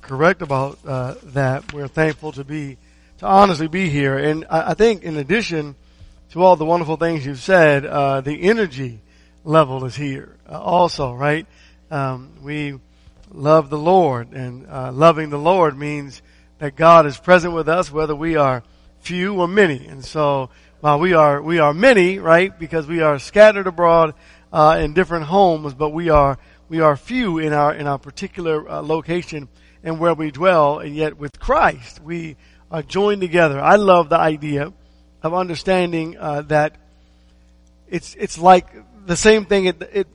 correct about uh, that. We're thankful to be, to honestly be here. And I, I think in addition to all the wonderful things you've said, uh, the energy level is here uh, also, right? Um, we love the Lord and uh, loving the Lord means that God is present with us whether we are few or many. And so while we are, we are many, right? Because we are scattered abroad uh, in different homes, but we are we are few in our in our particular location and where we dwell, and yet with Christ we are joined together. I love the idea of understanding uh, that it's it's like the same thing. It, it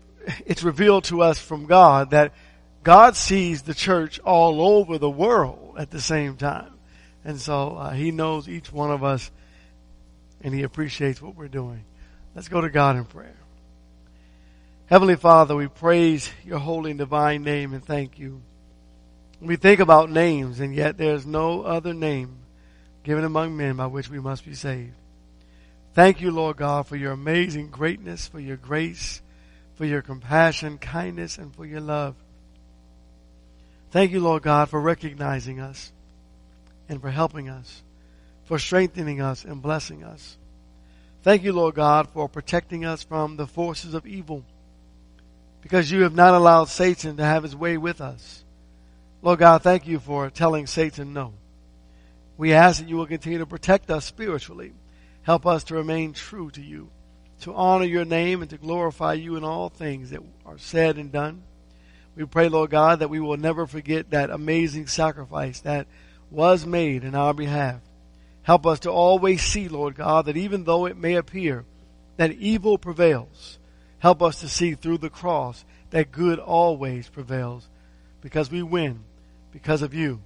it's revealed to us from God that God sees the church all over the world at the same time, and so uh, He knows each one of us, and He appreciates what we're doing. Let's go to God in prayer. Heavenly Father, we praise your holy and divine name and thank you. We think about names and yet there's no other name given among men by which we must be saved. Thank you, Lord God, for your amazing greatness, for your grace, for your compassion, kindness, and for your love. Thank you, Lord God, for recognizing us and for helping us, for strengthening us and blessing us. Thank you, Lord God, for protecting us from the forces of evil because you have not allowed Satan to have his way with us. Lord God, thank you for telling Satan no. We ask that you will continue to protect us spiritually. Help us to remain true to you, to honor your name and to glorify you in all things that are said and done. We pray, Lord God, that we will never forget that amazing sacrifice that was made in our behalf. Help us to always see, Lord God, that even though it may appear that evil prevails, Help us to see through the cross that good always prevails because we win because of you,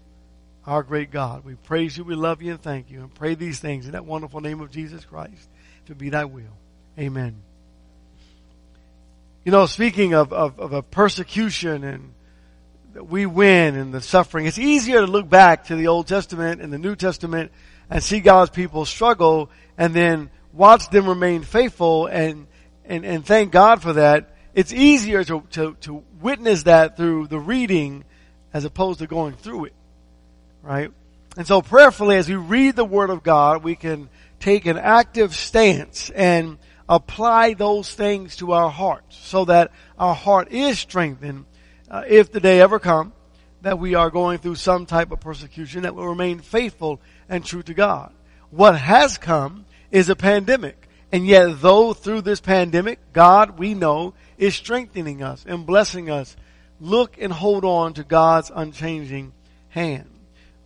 our great God. We praise you, we love you, and thank you, and pray these things in that wonderful name of Jesus Christ to be thy will. Amen. You know, speaking of, of, of a persecution and that we win and the suffering, it's easier to look back to the Old Testament and the New Testament and see God's people struggle and then watch them remain faithful and and, and thank God for that. It's easier to, to, to witness that through the reading as opposed to going through it. Right? And so prayerfully, as we read the Word of God, we can take an active stance and apply those things to our hearts so that our heart is strengthened uh, if the day ever come that we are going through some type of persecution that will remain faithful and true to God. What has come is a pandemic. And yet, though through this pandemic, God, we know, is strengthening us and blessing us, look and hold on to God's unchanging hand.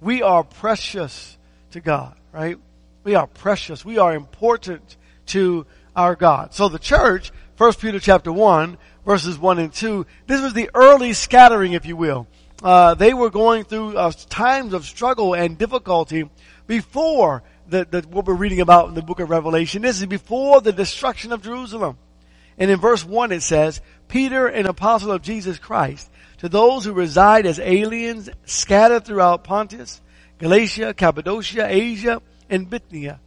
We are precious to God, right? We are precious. We are important to our God. So the church, 1 Peter chapter 1, verses 1 and 2, this was the early scattering, if you will. Uh, they were going through uh, times of struggle and difficulty before the, the, what we're reading about in the book of Revelation. This is before the destruction of Jerusalem. And in verse 1 it says, Peter, an apostle of Jesus Christ, to those who reside as aliens scattered throughout Pontus, Galatia, Cappadocia, Asia, and Bithynia,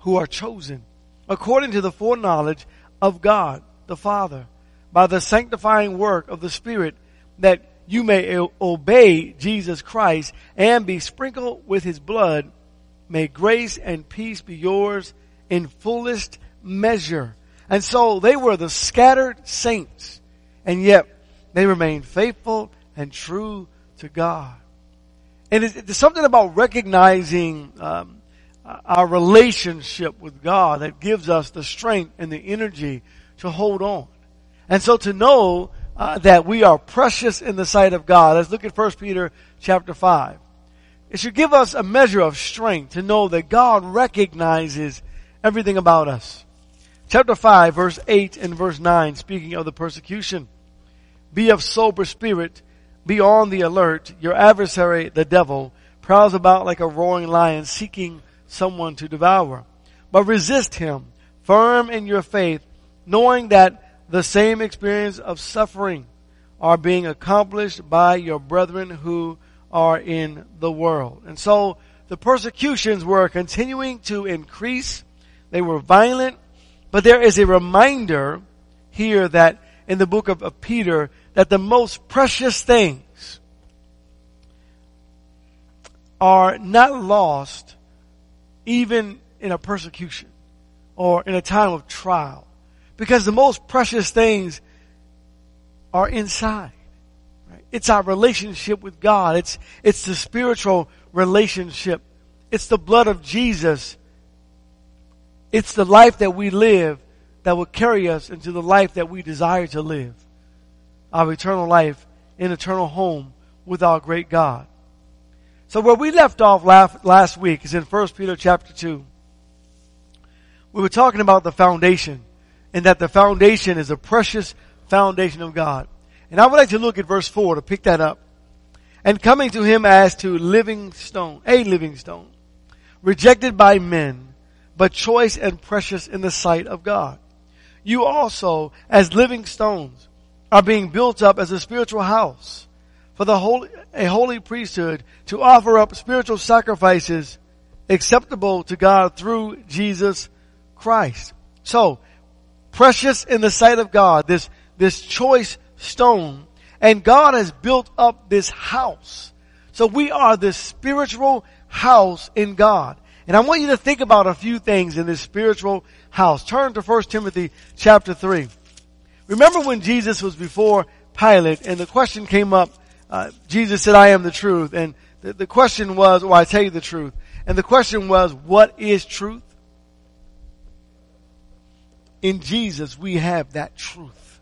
who are chosen according to the foreknowledge of God the Father by the sanctifying work of the Spirit that you may obey Jesus Christ and be sprinkled with his blood May grace and peace be yours in fullest measure. And so they were the scattered saints, and yet they remained faithful and true to God. And it's, something about recognizing um, our relationship with God that gives us the strength and the energy to hold on. And so to know uh, that we are precious in the sight of God. Let's look at 1 Peter chapter 5. It should give us a measure of strength to know that God recognizes everything about us. Chapter 5 verse 8 and verse 9 speaking of the persecution. Be of sober spirit, be on the alert. Your adversary, the devil, prowls about like a roaring lion seeking someone to devour. But resist him, firm in your faith, knowing that the same experience of suffering are being accomplished by your brethren who are in the world. And so the persecutions were continuing to increase. They were violent, but there is a reminder here that in the book of, of Peter that the most precious things are not lost even in a persecution or in a time of trial. Because the most precious things are inside. Right? It's our relationship with God. It's, it's the spiritual relationship. It's the blood of Jesus. It's the life that we live that will carry us into the life that we desire to live. Our eternal life in eternal home with our great God. So where we left off last, week is in 1 Peter chapter 2. We were talking about the foundation and that the foundation is a precious foundation of God. And I would like to look at verse 4 to pick that up. And coming to him as to living stone, a living stone, rejected by men, but choice and precious in the sight of God. You also, as living stones, are being built up as a spiritual house for the holy, a holy priesthood to offer up spiritual sacrifices acceptable to God through Jesus Christ. So, precious in the sight of God, this, this choice stone, and God has built up this house. So we are this spiritual house in God. And I want you to think about a few things in this spiritual house. Turn to 1 Timothy chapter 3. Remember when Jesus was before Pilate and the question came up, uh, Jesus said, I am the truth. And the, the question was, well, I tell you the truth. And the question was, what is truth? In Jesus, we have that truth.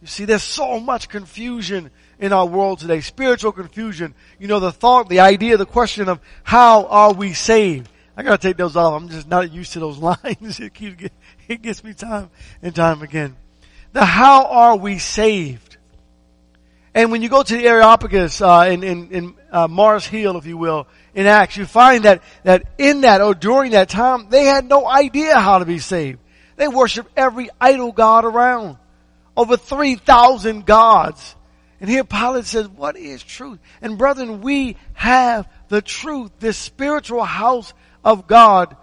You see, there's so much confusion in our world today. Spiritual confusion. You know, the thought, the idea, the question of how are we saved? I gotta take those off. I'm just not used to those lines. it keeps, it gets me time and time again. The how are we saved? And when you go to the Areopagus uh, in, in, in uh, Mars Hill, if you will, in Acts, you find that that in that or during that time, they had no idea how to be saved. They worshiped every idol god around. Over 3,000 gods. And here Pilate says, what is truth? And brethren, we have the truth, this spiritual house of God,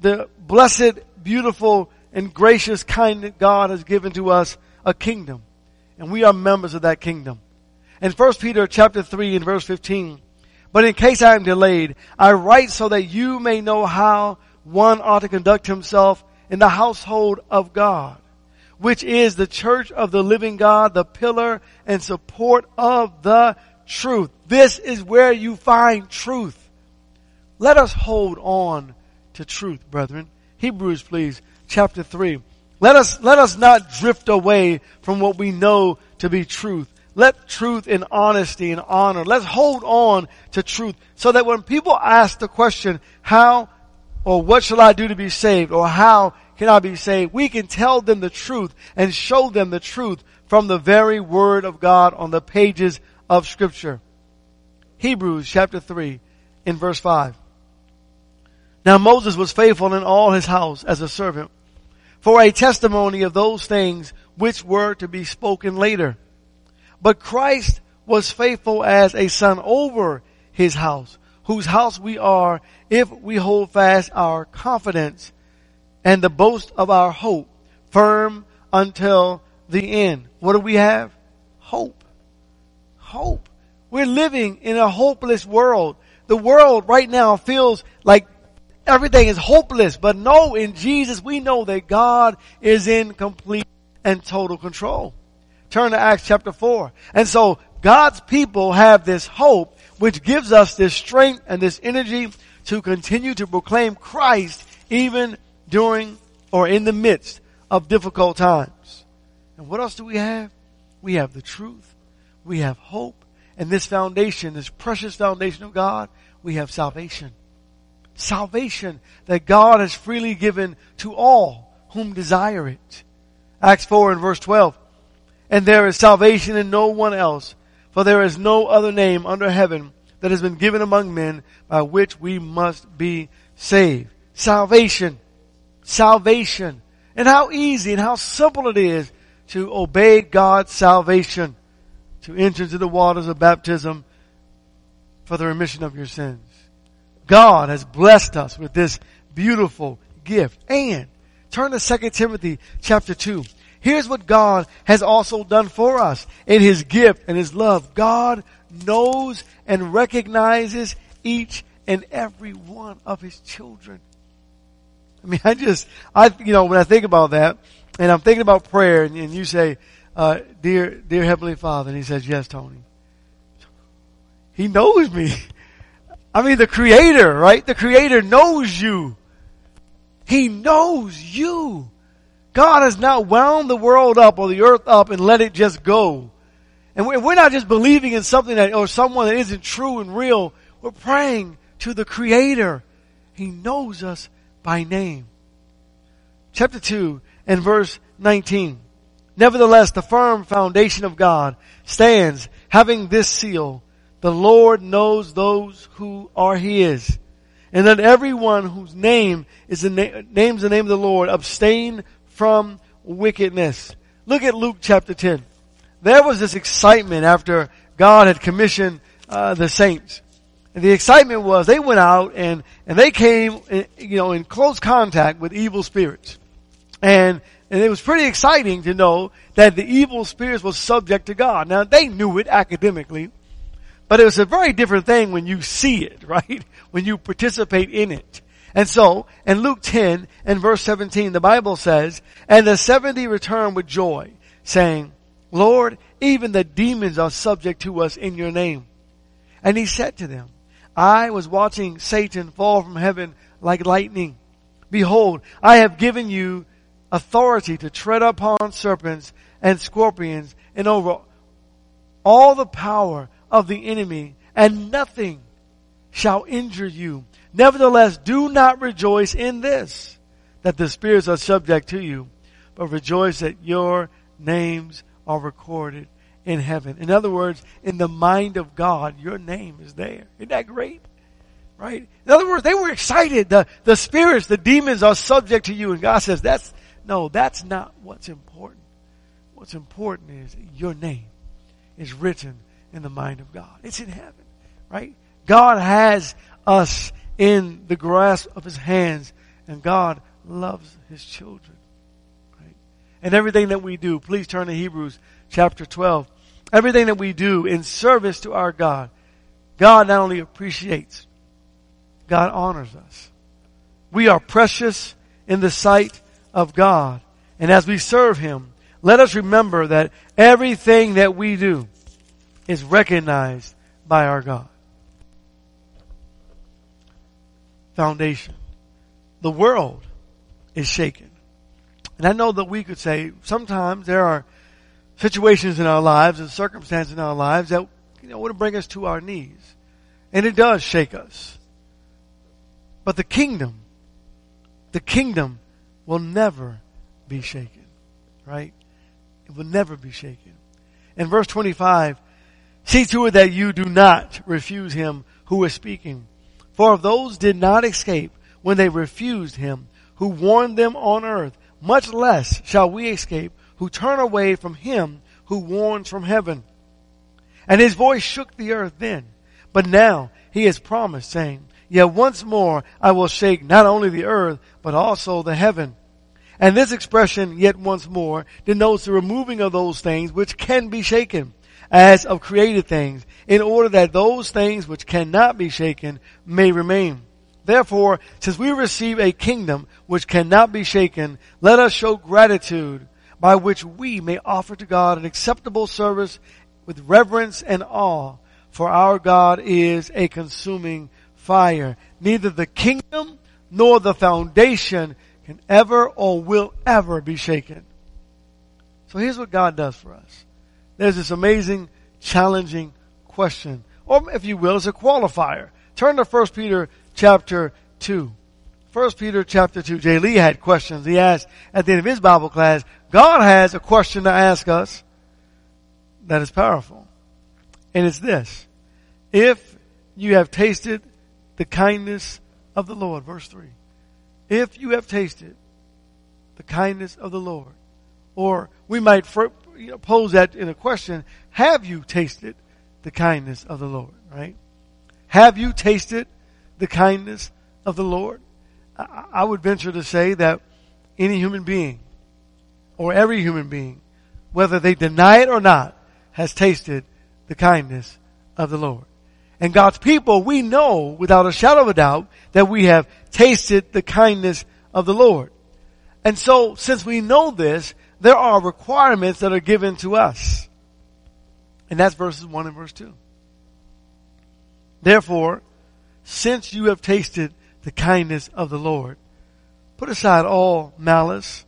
the blessed, beautiful, and gracious kind God has given to us a kingdom. And we are members of that kingdom. In 1 Peter chapter 3 and verse 15, but in case I am delayed, I write so that you may know how one ought to conduct himself in the household of God, which is the church of the living God, the pillar and support of the truth. This is where you find truth. Let us hold on to truth, brethren. Hebrews, please, chapter 3. Let us, let us not drift away from what we know to be truth. Let truth and honesty and honor, let's hold on to truth so that when people ask the question, how or what shall I do to be saved or how can I be saved? We can tell them the truth and show them the truth from the very word of God on the pages of scripture. Hebrews chapter 3 in verse 5. Now Moses was faithful in all his house as a servant for a testimony of those things which were to be spoken later. But Christ was faithful as a son over his house, whose house we are if we hold fast our confidence and the boast of our hope firm until the end. What do we have? Hope. Hope. We're living in a hopeless world. The world right now feels like everything is hopeless, but no, in Jesus we know that God is in complete and total control. Turn to Acts chapter 4. And so God's people have this hope which gives us this strength and this energy to continue to proclaim Christ even during or in the midst of difficult times. And what else do we have? We have the truth. We have hope. And this foundation, this precious foundation of God, we have salvation. Salvation that God has freely given to all whom desire it. Acts 4 and verse 12. And there is salvation in no one else, for there is no other name under heaven that has been given among men by which we must be saved. Salvation salvation and how easy and how simple it is to obey God's salvation, to enter into the waters of baptism for the remission of your sins. God has blessed us with this beautiful gift. And turn to 2 Timothy chapter 2. Here's what God has also done for us in His gift and His love. God knows and recognizes each and every one of his children. I mean, I just, I, you know, when I think about that, and I'm thinking about prayer, and, and you say, uh, dear, dear Heavenly Father, and he says, yes, Tony. He knows me. I mean, the Creator, right? The Creator knows you. He knows you. God has not wound the world up or the earth up and let it just go. And we're not just believing in something that, or someone that isn't true and real. We're praying to the Creator. He knows us by name. Chapter 2 and verse 19. Nevertheless, the firm foundation of God stands having this seal. The Lord knows those who are His. And let everyone whose name is the na- names the name of the Lord abstain from wickedness. Look at Luke chapter 10. There was this excitement after God had commissioned uh, the saints. And the excitement was they went out and, and they came, in, you know, in close contact with evil spirits. And, and it was pretty exciting to know that the evil spirits were subject to God. Now they knew it academically, but it was a very different thing when you see it, right? When you participate in it. And so, in Luke 10 and verse 17, the Bible says, And the 70 returned with joy, saying, Lord, even the demons are subject to us in your name. And he said to them, I was watching Satan fall from heaven like lightning. Behold, I have given you authority to tread upon serpents and scorpions and over all the power of the enemy and nothing shall injure you. Nevertheless, do not rejoice in this, that the spirits are subject to you, but rejoice that your names are recorded in heaven. In other words, in the mind of God, your name is there. Isn't that great? Right? In other words, they were excited. The, the spirits, the demons are subject to you. And God says, that's, no, that's not what's important. What's important is your name is written in the mind of God. It's in heaven. Right? God has us in the grasp of his hands and God loves his children. Right? And everything that we do, please turn to Hebrews chapter 12. Everything that we do in service to our God, God not only appreciates, God honors us. We are precious in the sight of God. And as we serve Him, let us remember that everything that we do is recognized by our God. Foundation. The world is shaken. And I know that we could say sometimes there are situations in our lives and circumstances in our lives that you know would bring us to our knees. And it does shake us. But the kingdom, the kingdom will never be shaken. Right? It will never be shaken. In verse 25, see to it that you do not refuse him who is speaking. For if those did not escape when they refused him who warned them on earth, much less shall we escape who turn away from him who warns from heaven. And his voice shook the earth then. But now he has promised saying, Yet once more I will shake not only the earth, but also the heaven. And this expression, yet once more, denotes the removing of those things which can be shaken, as of created things, in order that those things which cannot be shaken may remain. Therefore, since we receive a kingdom which cannot be shaken, let us show gratitude by which we may offer to God an acceptable service with reverence and awe, for our God is a consuming fire. Neither the kingdom nor the foundation can ever or will ever be shaken. So here's what God does for us. There's this amazing, challenging question, or if you will, it's a qualifier. Turn to 1 Peter chapter 2. First Peter chapter 2. Jay Lee had questions. He asked at the end of his Bible class, God has a question to ask us that is powerful. And it's this. If you have tasted the kindness of the Lord, verse 3. If you have tasted the kindness of the Lord, or we might pose that in a question, have you tasted the kindness of the Lord, right? Have you tasted the kindness of the Lord? I would venture to say that any human being or every human being, whether they deny it or not, has tasted the kindness of the Lord. And God's people, we know without a shadow of a doubt that we have tasted the kindness of the Lord. And so, since we know this, there are requirements that are given to us. And that's verses 1 and verse 2. Therefore, since you have tasted the kindness of the Lord, put aside all malice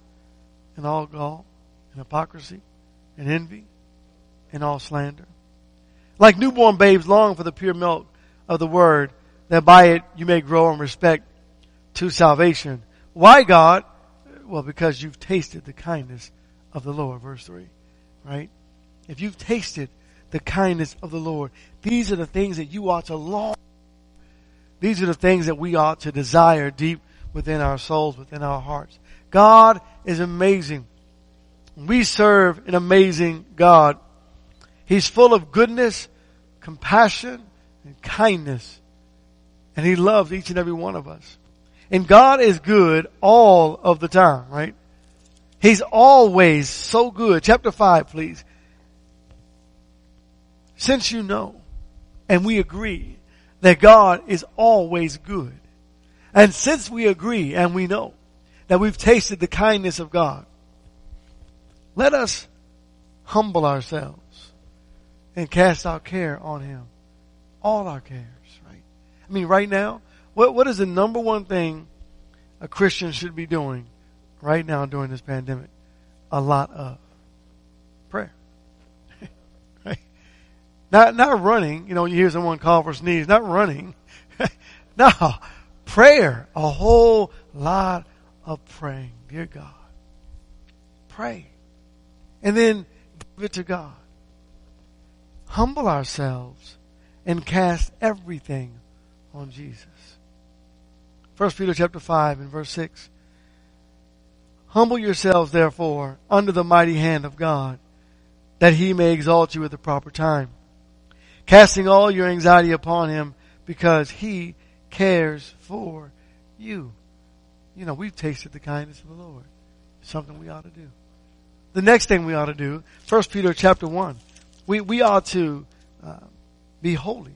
and all gall and hypocrisy and envy and all slander. Like newborn babes long for the pure milk of the word, that by it you may grow in respect to salvation. Why God? Well, because you've tasted the kindness of the Lord, verse 3, right? If you've tasted the kindness of the Lord, these are the things that you ought to long. These are the things that we ought to desire deep within our souls, within our hearts. God is amazing. We serve an amazing God. He's full of goodness, compassion, and kindness. And He loves each and every one of us. And God is good all of the time, right? He's always so good. Chapter 5, please. Since you know, and we agree, that God is always good. And since we agree and we know that we've tasted the kindness of God, let us humble ourselves and cast our care on Him. All our cares, right? I mean, right now, what, what is the number one thing a Christian should be doing right now during this pandemic? A lot of prayer. right? Not, not running. You know, you hear someone call for sneeze. Not running. no. Prayer. A whole lot of praying. Dear God. Pray. And then give it to God. Humble ourselves and cast everything on Jesus. First Peter chapter 5 and verse 6. Humble yourselves therefore under the mighty hand of God, that he may exalt you at the proper time, casting all your anxiety upon him because he cares for you. You know, we've tasted the kindness of the Lord. Something we ought to do. The next thing we ought to do, First Peter chapter 1, we, we ought to uh, be holy.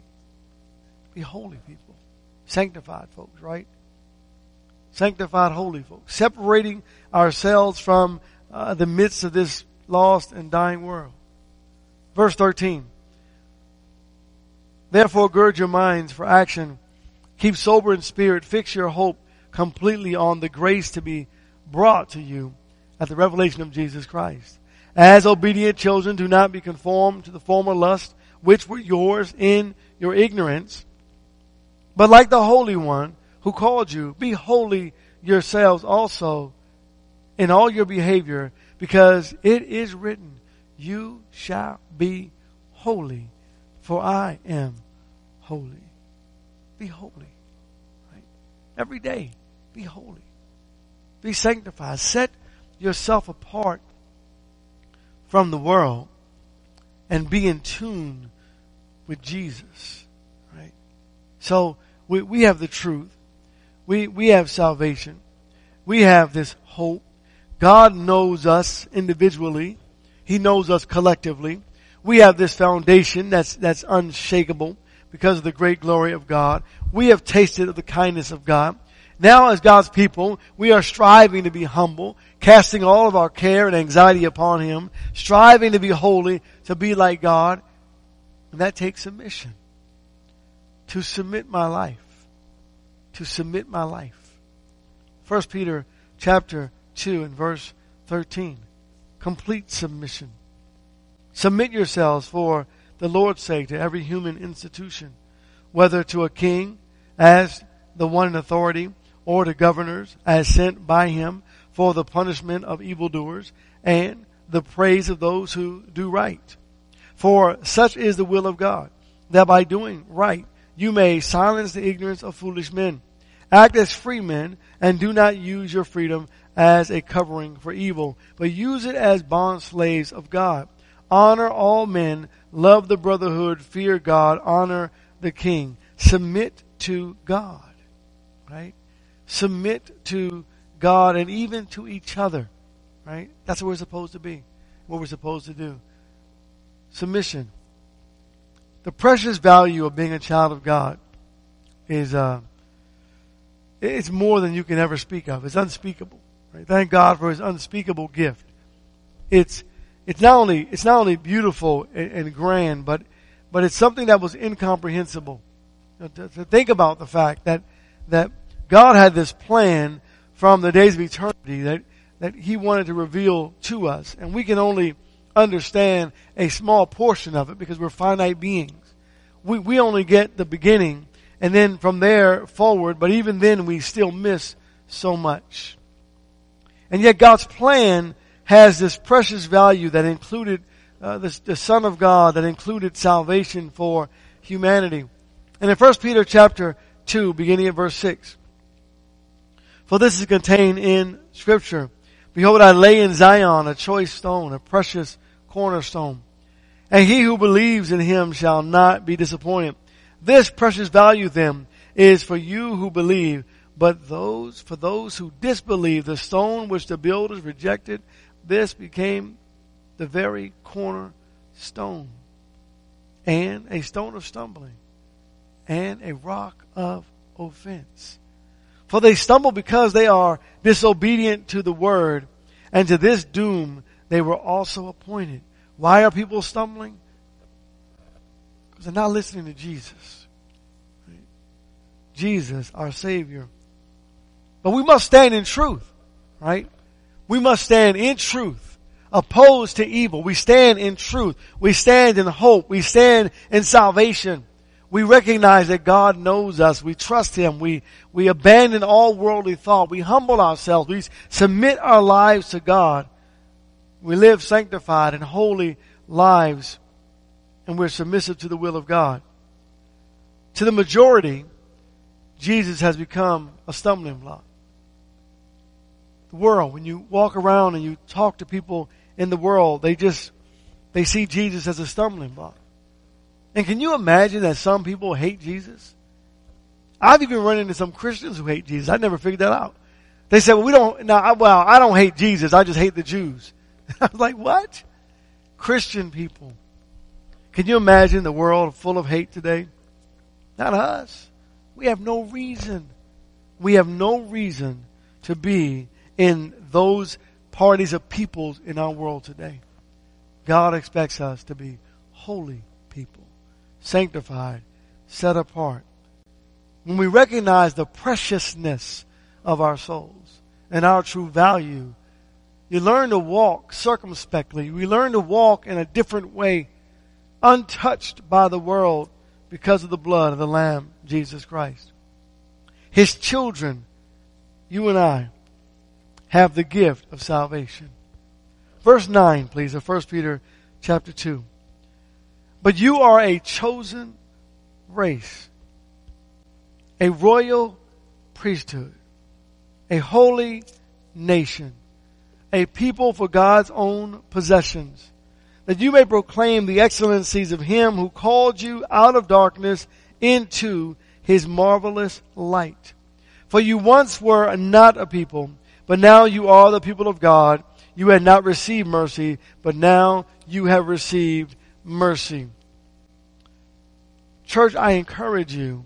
Be holy people. Sanctified folks, right? Sanctified holy folks, separating ourselves from uh, the midst of this lost and dying world. Verse 13. Therefore gird your minds for action. Keep sober in spirit. Fix your hope completely on the grace to be brought to you at the revelation of Jesus Christ. As obedient children, do not be conformed to the former lust which were yours in your ignorance. But like the Holy One, who called you, be holy yourselves also in all your behavior, because it is written, you shall be holy, for I am holy. Be holy. Right? Every day, be holy. Be sanctified. Set yourself apart from the world and be in tune with Jesus. Right? So we, we have the truth. We, we have salvation. We have this hope. God knows us individually. He knows us collectively. We have this foundation that's, that's unshakable because of the great glory of God. We have tasted of the kindness of God. Now as God's people, we are striving to be humble, casting all of our care and anxiety upon Him, striving to be holy, to be like God. And that takes submission. To submit my life to submit my life. First Peter chapter 2 and verse 13. Complete submission. Submit yourselves for the Lord's sake to every human institution, whether to a king as the one in authority or to governors as sent by him for the punishment of evildoers and the praise of those who do right. For such is the will of God, that by doing right you may silence the ignorance of foolish men. Act as free men and do not use your freedom as a covering for evil, but use it as bond slaves of God. Honor all men, love the brotherhood, fear God, honor the king. Submit to God. Right? Submit to God and even to each other. Right? That's what we're supposed to be. What we're supposed to do. Submission the precious value of being a child of God is, uh, it's more than you can ever speak of. It's unspeakable. Right? Thank God for His unspeakable gift. It's, it's not only, it's not only beautiful and, and grand, but, but it's something that was incomprehensible. To, to think about the fact that, that God had this plan from the days of eternity that, that He wanted to reveal to us. And we can only understand a small portion of it because we're finite beings. We, we only get the beginning and then from there forward, but even then we still miss so much. And yet God's plan has this precious value that included uh, the, the Son of God, that included salvation for humanity. And in 1 Peter chapter 2, beginning at verse 6, for this is contained in Scripture. Behold, I lay in Zion a choice stone, a precious cornerstone. And he who believes in him shall not be disappointed. This precious value then is for you who believe, but those, for those who disbelieve, the stone which the builders rejected, this became the very corner stone and a stone of stumbling and a rock of offense. For they stumble because they are disobedient to the word and to this doom they were also appointed. Why are people stumbling? They're not listening to Jesus. Jesus, our Savior. But we must stand in truth, right? We must stand in truth, opposed to evil. We stand in truth. We stand in hope. We stand in salvation. We recognize that God knows us. We trust Him. We, we abandon all worldly thought. We humble ourselves. We submit our lives to God we live sanctified and holy lives, and we're submissive to the will of God. To the majority, Jesus has become a stumbling block. The world, when you walk around and you talk to people in the world, they just, they see Jesus as a stumbling block. And can you imagine that some people hate Jesus? I've even run into some Christians who hate Jesus. I never figured that out. They said, well, we don't, no, well, I don't hate Jesus. I just hate the Jews. I was like, what? Christian people. Can you imagine the world full of hate today? Not us. We have no reason. We have no reason to be in those parties of peoples in our world today. God expects us to be holy people, sanctified, set apart. When we recognize the preciousness of our souls and our true value you learn to walk circumspectly. We learn to walk in a different way, untouched by the world because of the blood of the Lamb, Jesus Christ. His children, you and I, have the gift of salvation. Verse 9, please, of 1 Peter chapter 2. But you are a chosen race, a royal priesthood, a holy nation a people for God's own possessions, that you may proclaim the excellencies of him who called you out of darkness into his marvelous light. For you once were not a people, but now you are the people of God. You had not received mercy, but now you have received mercy. Church, I encourage you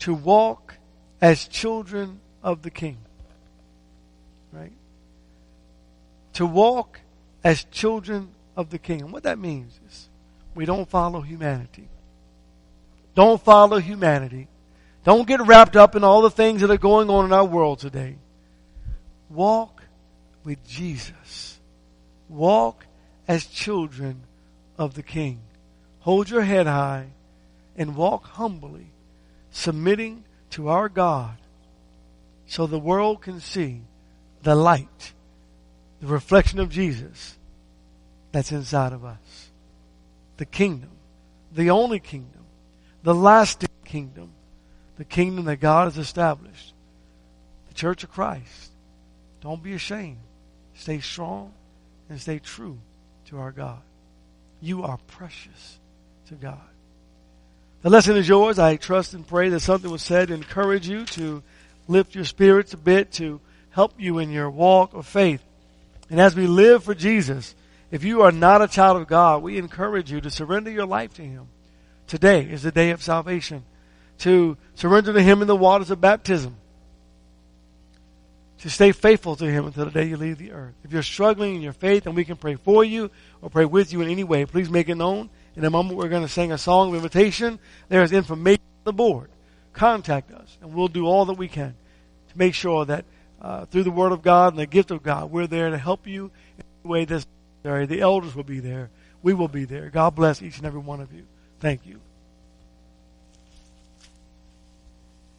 to walk as children of the King. Right? to walk as children of the King. And what that means is we don't follow humanity. Don't follow humanity. Don't get wrapped up in all the things that are going on in our world today. Walk with Jesus. Walk as children of the King. Hold your head high and walk humbly, submitting to our God so the world can see the light the reflection of Jesus that's inside of us. The kingdom, the only kingdom, the lasting kingdom, the kingdom that God has established. The church of Christ. Don't be ashamed. Stay strong and stay true to our God. You are precious to God. The lesson is yours. I trust and pray that something was said to encourage you, to lift your spirits a bit, to help you in your walk of faith. And as we live for Jesus if you are not a child of God, we encourage you to surrender your life to Him. Today is the day of salvation. To surrender to Him in the waters of baptism. To stay faithful to Him until the day you leave the earth. If you're struggling in your faith and we can pray for you or pray with you in any way, please make it known. In a moment we're going to sing a song of invitation. There is information on the board. Contact us and we'll do all that we can to make sure that uh, through the Word of God and the gift of God, we're there to help you in the way that's necessary. The elders will be there. We will be there. God bless each and every one of you. Thank you.